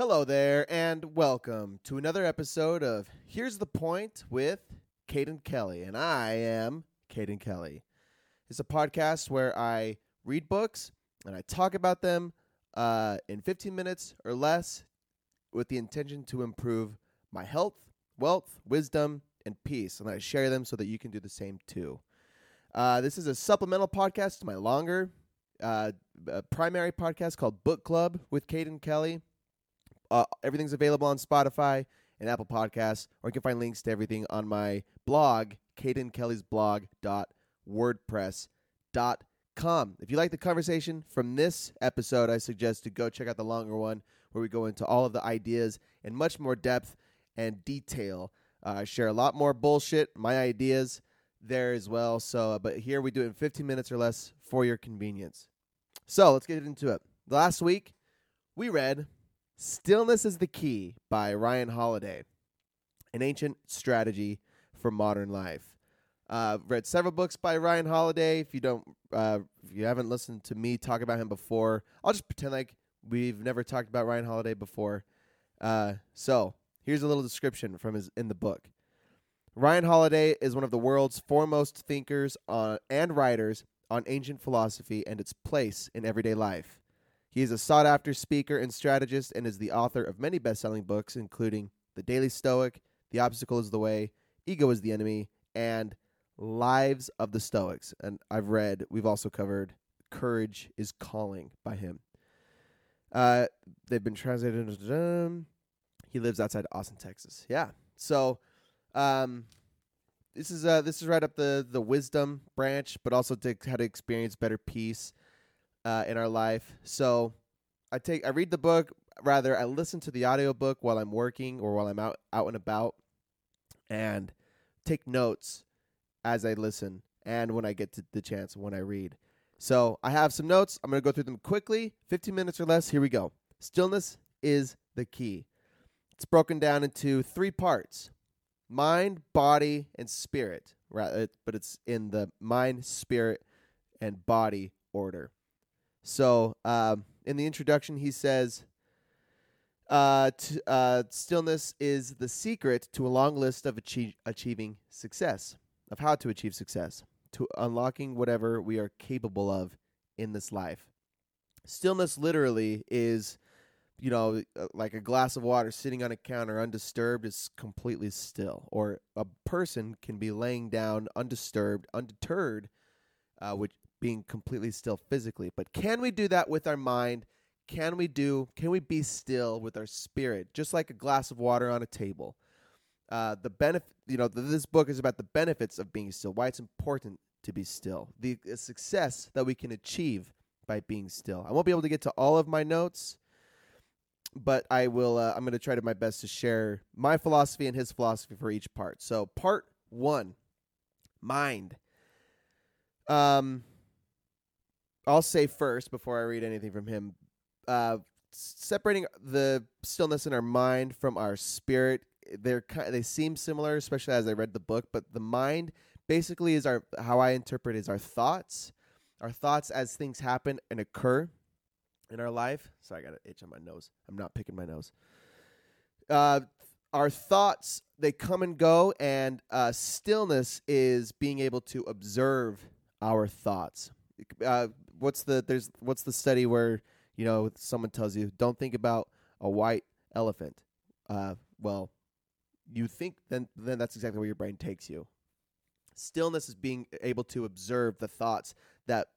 Hello there, and welcome to another episode of Here's the Point with Caden Kelly. And I am Caden Kelly. It's a podcast where I read books and I talk about them uh, in 15 minutes or less with the intention to improve my health, wealth, wisdom, and peace. And I share them so that you can do the same too. Uh, this is a supplemental podcast to my longer uh, uh, primary podcast called Book Club with Caden Kelly. Uh, everything's available on Spotify and Apple Podcasts, or you can find links to everything on my blog, cadenkellysblog.wordpress.com. If you like the conversation from this episode, I suggest to go check out the longer one where we go into all of the ideas in much more depth and detail. Uh, I share a lot more bullshit, my ideas there as well. So, but here we do it in 15 minutes or less for your convenience. So let's get into it. Last week, we read Stillness is the Key by Ryan Holiday, an ancient strategy for modern life. Uh, read several books by Ryan Holiday. If you don't, uh, if you haven't listened to me talk about him before, I'll just pretend like we've never talked about Ryan Holiday before. Uh, so here's a little description from his in the book. Ryan Holiday is one of the world's foremost thinkers on, and writers on ancient philosophy and its place in everyday life. He is a sought after speaker and strategist and is the author of many best selling books, including The Daily Stoic, The Obstacle is the Way, Ego is the Enemy, and Lives of the Stoics. And I've read, we've also covered Courage is Calling by him. Uh, they've been translated into. He lives outside Austin, Texas. Yeah. So, um, this is uh this is right up the the wisdom branch, but also to how to experience better peace uh, in our life. So I take I read the book rather I listen to the audiobook while I'm working or while I'm out out and about and take notes as I listen and when I get to the chance when I read. So I have some notes. I'm going to go through them quickly, 15 minutes or less. Here we go. Stillness is the key. It's broken down into three parts mind, body, and spirit. Right, but it's in the mind, spirit, and body order. So, um, in the introduction, he says, uh, t- uh, "Stillness is the secret to a long list of achieving success, of how to achieve success, to unlocking whatever we are capable of in this life. Stillness, literally, is." you know, uh, like a glass of water sitting on a counter undisturbed is completely still. Or a person can be laying down undisturbed, undeterred, uh, which being completely still physically. But can we do that with our mind? Can we do? Can we be still with our spirit, just like a glass of water on a table? Uh, the benefit, you know, this book is about the benefits of being still. Why it's important to be still. The success that we can achieve by being still. I won't be able to get to all of my notes but I will. Uh, I'm going to try to my best to share my philosophy and his philosophy for each part. So, part one, mind. Um, I'll say first before I read anything from him. Uh, separating the stillness in our mind from our spirit, they're they seem similar, especially as I read the book. But the mind basically is our how I interpret is our thoughts, our thoughts as things happen and occur in our life. So I got an itch on my nose. I'm not picking my nose. Uh, our thoughts they come and go, and uh, stillness is being able to observe our thoughts. Uh, what's the there's what's the study where you know someone tells you don't think about a white elephant. Uh, well, you think then then that's exactly where your brain takes you. Stillness is being able to observe the thoughts that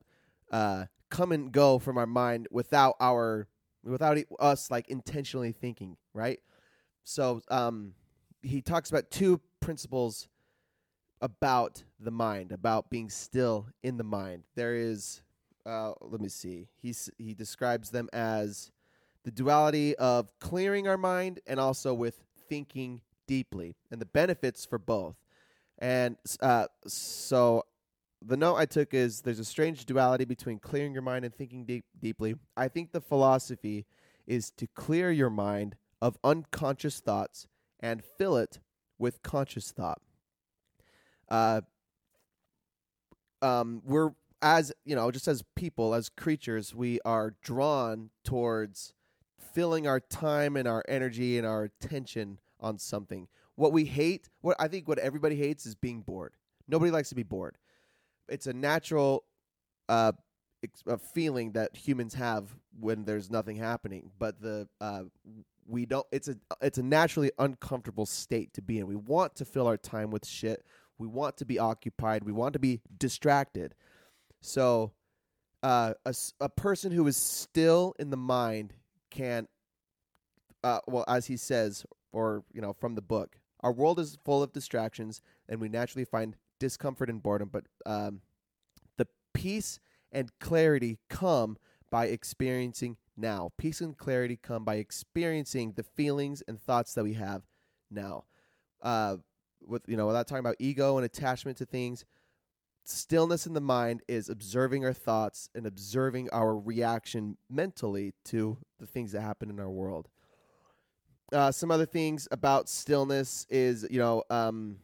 uh, come and go from our mind without our without us like intentionally thinking, right? So um, he talks about two principles about the mind, about being still in the mind. There is, uh, let me see. He's he describes them as the duality of clearing our mind and also with thinking deeply, and the benefits for both. And uh, so the note I took is there's a strange duality between clearing your mind and thinking deep, deeply. I think the philosophy is to clear your mind of unconscious thoughts and fill it with conscious thought. Uh, um, we're as you know, just as people, as creatures, we are drawn towards filling our time and our energy and our attention on something. What we hate, what I think what everybody hates is being bored. Nobody likes to be bored. It's a natural uh, ex- a feeling that humans have when there's nothing happening, but the uh, we don't. It's a it's a naturally uncomfortable state to be in. We want to fill our time with shit. We want to be occupied. We want to be distracted. So, uh, a a person who is still in the mind can, uh, well, as he says, or you know, from the book, our world is full of distractions, and we naturally find discomfort and boredom. But um, the peace and clarity come by experiencing now. Peace and clarity come by experiencing the feelings and thoughts that we have now. Uh, with you know, without talking about ego and attachment to things, stillness in the mind is observing our thoughts and observing our reaction mentally to the things that happen in our world. Uh, some other things about stillness is, you know, um,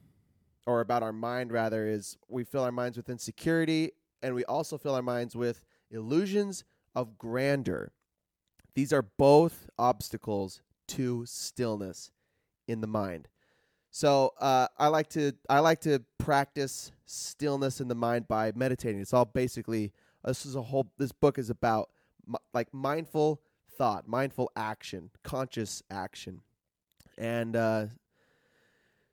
or about our mind rather, is we fill our minds with insecurity and we also fill our minds with illusions of grandeur. These are both obstacles to stillness in the mind. So uh, I like to I like to practice stillness in the mind by meditating. It's all basically this is a whole this book is about mi- like mindful thought, mindful action, conscious action, and uh,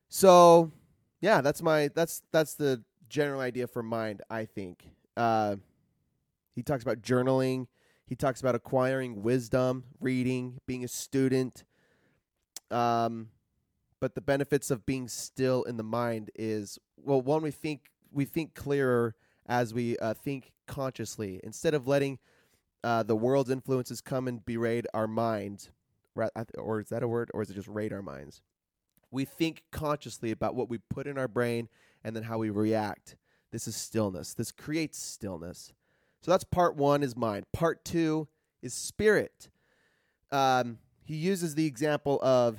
so yeah, that's my that's that's the general idea for mind. I think uh, he talks about journaling. He talks about acquiring wisdom, reading, being a student. Um, but the benefits of being still in the mind is well, one we think we think clearer as we uh, think consciously instead of letting uh, the world's influences come and berate our th- or is that a word, or is it just raid our minds? We think consciously about what we put in our brain and then how we react. This is stillness. This creates stillness. So that's part one is mind. Part two is spirit. Um, he uses the example of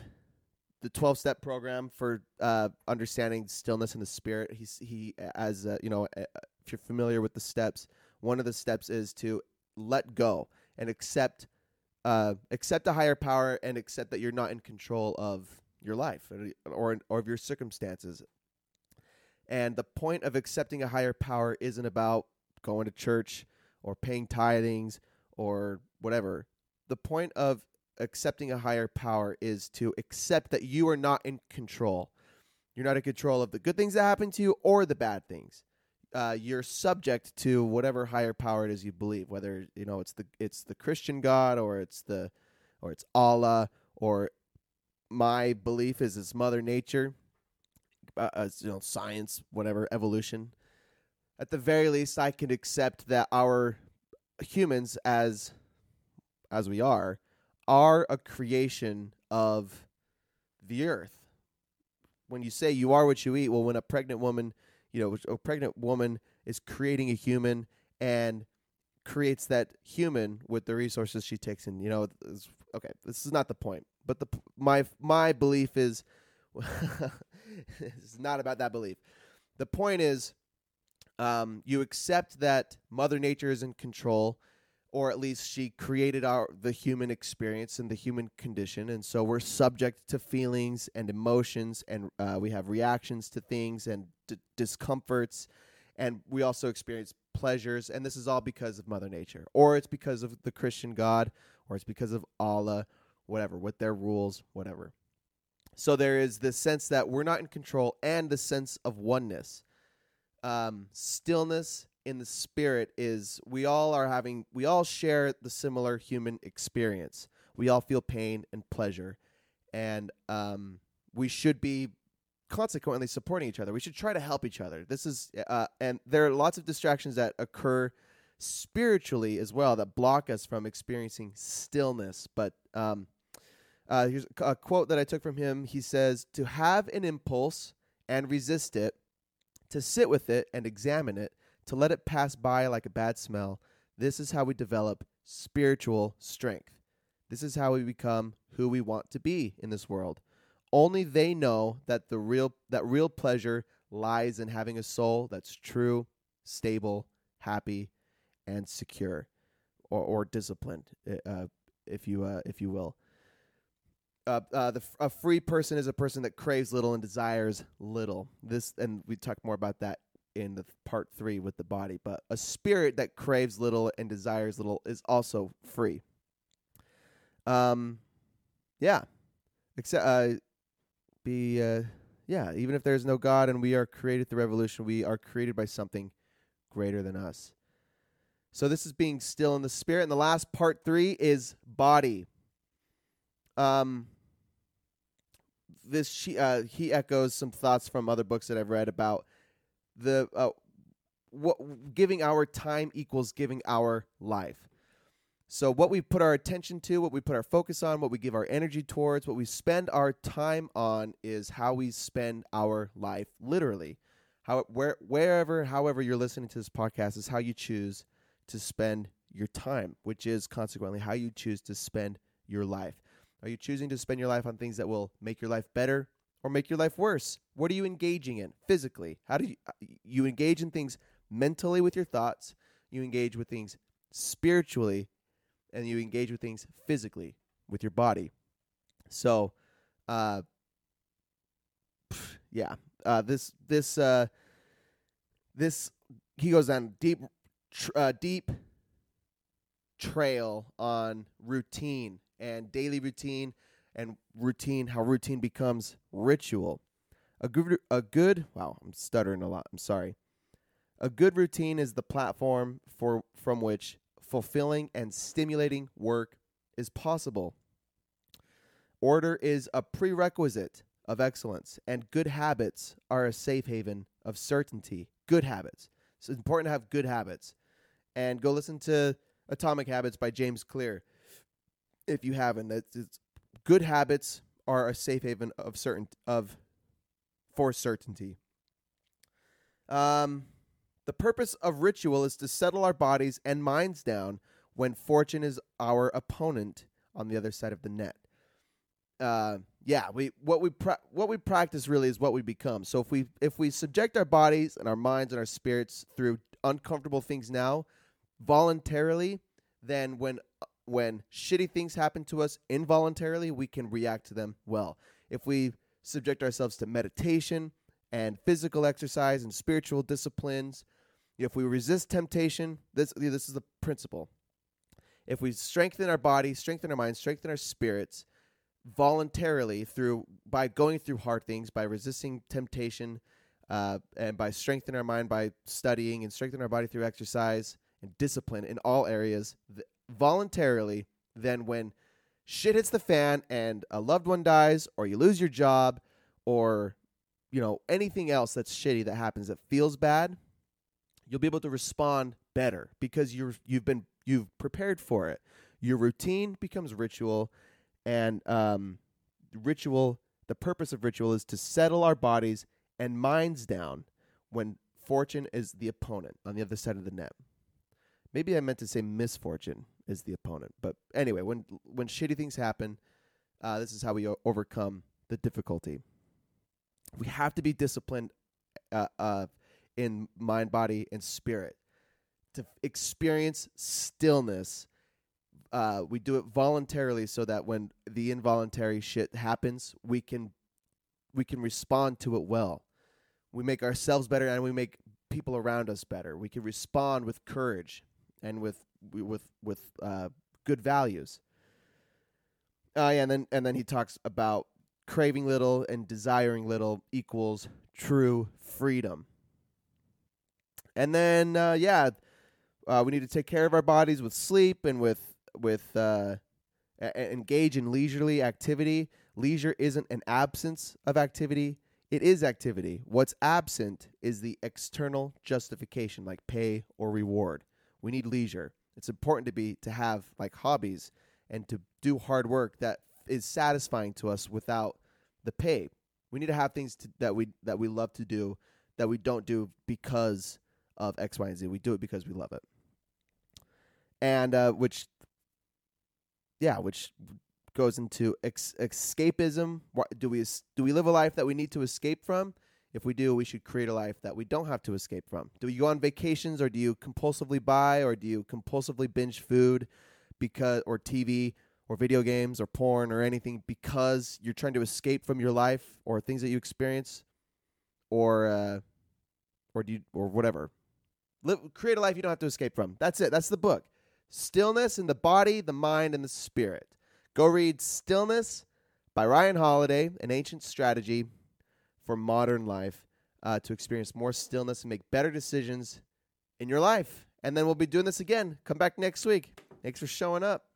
the 12 step program for uh, understanding stillness in the spirit. He's, he, as uh, you know, if you're familiar with the steps, one of the steps is to let go and accept, uh, accept a higher power and accept that you're not in control of your life or, or of your circumstances. And the point of accepting a higher power isn't about going to church or paying tithings or whatever. The point of accepting a higher power is to accept that you are not in control. You're not in control of the good things that happen to you or the bad things. Uh, you're subject to whatever higher power it is you believe, whether you know it's the it's the Christian God or it's the or it's Allah or my belief is it's Mother Nature, uh, uh, you know, science, whatever, evolution. At the very least, I can accept that our humans, as as we are, are a creation of the earth. When you say you are what you eat, well, when a pregnant woman, you know, a pregnant woman is creating a human and creates that human with the resources she takes in, you know, okay, this is not the point. But the my my belief is it's not about that belief. The point is um, you accept that Mother Nature is in control, or at least she created our the human experience and the human condition, and so we're subject to feelings and emotions, and uh, we have reactions to things and d- discomforts, and we also experience pleasures, and this is all because of Mother Nature, or it's because of the Christian God, or it's because of Allah, whatever, with their rules, whatever. So there is this sense that we're not in control, and the sense of oneness. Um, stillness in the spirit is we all are having we all share the similar human experience. We all feel pain and pleasure. And um, we should be consequently supporting each other. We should try to help each other. This is uh, and there are lots of distractions that occur spiritually as well that block us from experiencing stillness. But um, uh, here's a quote that i took from him. He says to have an impulse and resist it to sit with it and examine it, to let it pass by like a bad smell. This is how we develop spiritual strength. This is how we become who we want to be in this world. Only they know that the real that real pleasure lies in having a soul that's true, stable, happy, and secure, or, or disciplined. Uh, if you uh, if you will. Uh, uh, the a free person is a person that craves little and desires little. This and we talk more about that in the part three with the body. But a spirit that craves little and desires little is also free. Um, yeah, except uh, be uh, yeah. Even if there's no God and we are created through revolution, we are created by something greater than us. So this is being still in the spirit. And the last part three is body. Um, this she uh, he echoes some thoughts from other books that I've read about the uh, what giving our time equals giving our life. So what we put our attention to, what we put our focus on, what we give our energy towards, what we spend our time on is how we spend our life literally. How where wherever however you're listening to this podcast is how you choose to spend your time, which is consequently how you choose to spend your life. Are you choosing to spend your life on things that will make your life better or make your life worse? What are you engaging in physically? How do you uh, you engage in things mentally with your thoughts? You engage with things spiritually and you engage with things physically with your body. So, uh yeah. Uh this this uh this he goes down deep tr- uh, deep trail on routine and daily routine and routine how routine becomes ritual. A good a good wow i'm stuttering a lot i'm sorry. A good routine is the platform for from which fulfilling and stimulating work is possible. Order is a prerequisite of excellence and good habits are a safe haven of certainty. Good habits. It's important to have good habits. And go listen to atomic habits by james clear if you haven't. It's, it's good habits are a safe haven of certain of for certainty. Um, the purpose of ritual is to settle our bodies and minds down when fortune is our opponent on the other side of the net. Uh, yeah, we what we pra- what we practice really is what we become. So if we if we subject our bodies and our minds and our spirits through uncomfortable things now, voluntarily, then when when shitty things happen to us involuntarily, we can react to them well. If we subject ourselves to meditation and physical exercise and spiritual disciplines, if we resist temptation, this this is the principle. If we strengthen our body, strengthen our mind, strengthen our spirits voluntarily through by going through hard things, by resisting temptation, uh, and by strengthening our mind by studying and strengthening our body through exercise and discipline in all areas, th- voluntarily than when shit hits the fan and a loved one dies or you lose your job or you know anything else that's shitty that happens that feels bad you'll be able to respond better because you're you've been you've prepared for it. Your routine becomes ritual and um, ritual the purpose of ritual is to settle our bodies and minds down when fortune is the opponent on the other side of the net. Maybe i meant to say misfortune is the opponent. But anyway, when when shitty things happen, uh, this is how we o- overcome the difficulty. We have to be disciplined uh, uh, in mind, body, and spirit to experience stillness. Uh, we do it voluntarily so that when the involuntary shit happens, we can we can respond to it well. We make ourselves better and we make people around us better. We can respond with courage and with with with uh, good values. Uh, yeah, and then and then he talks about craving little and desiring little equals true freedom. And then uh, yeah, uh, we need to take care of our bodies with sleep and with with uh, a- engage in leisurely activity. Leisure isn't an absence of activity; it is activity. What's absent is the external justification, like pay or reward. We need leisure. It's important to be to have like hobbies and to do hard work that is satisfying to us without the pay. We need to have things to, that we that we love to do that we don't do because of X, Y, and Z. We do it because we love it, and uh, which, yeah, which goes into ex- escapism. Do we do we live a life that we need to escape from? If we do, we should create a life that we don't have to escape from. Do you go on vacations or do you compulsively buy or do you compulsively binge food because or TV or video games or porn or anything because you're trying to escape from your life or things that you experience or uh, or do you, or whatever. Live, create a life you don't have to escape from. That's it. That's the book. Stillness in the body, the mind, and the spirit. Go read Stillness by Ryan Holiday, an ancient strategy for modern life uh, to experience more stillness and make better decisions in your life. And then we'll be doing this again. Come back next week. Thanks for showing up.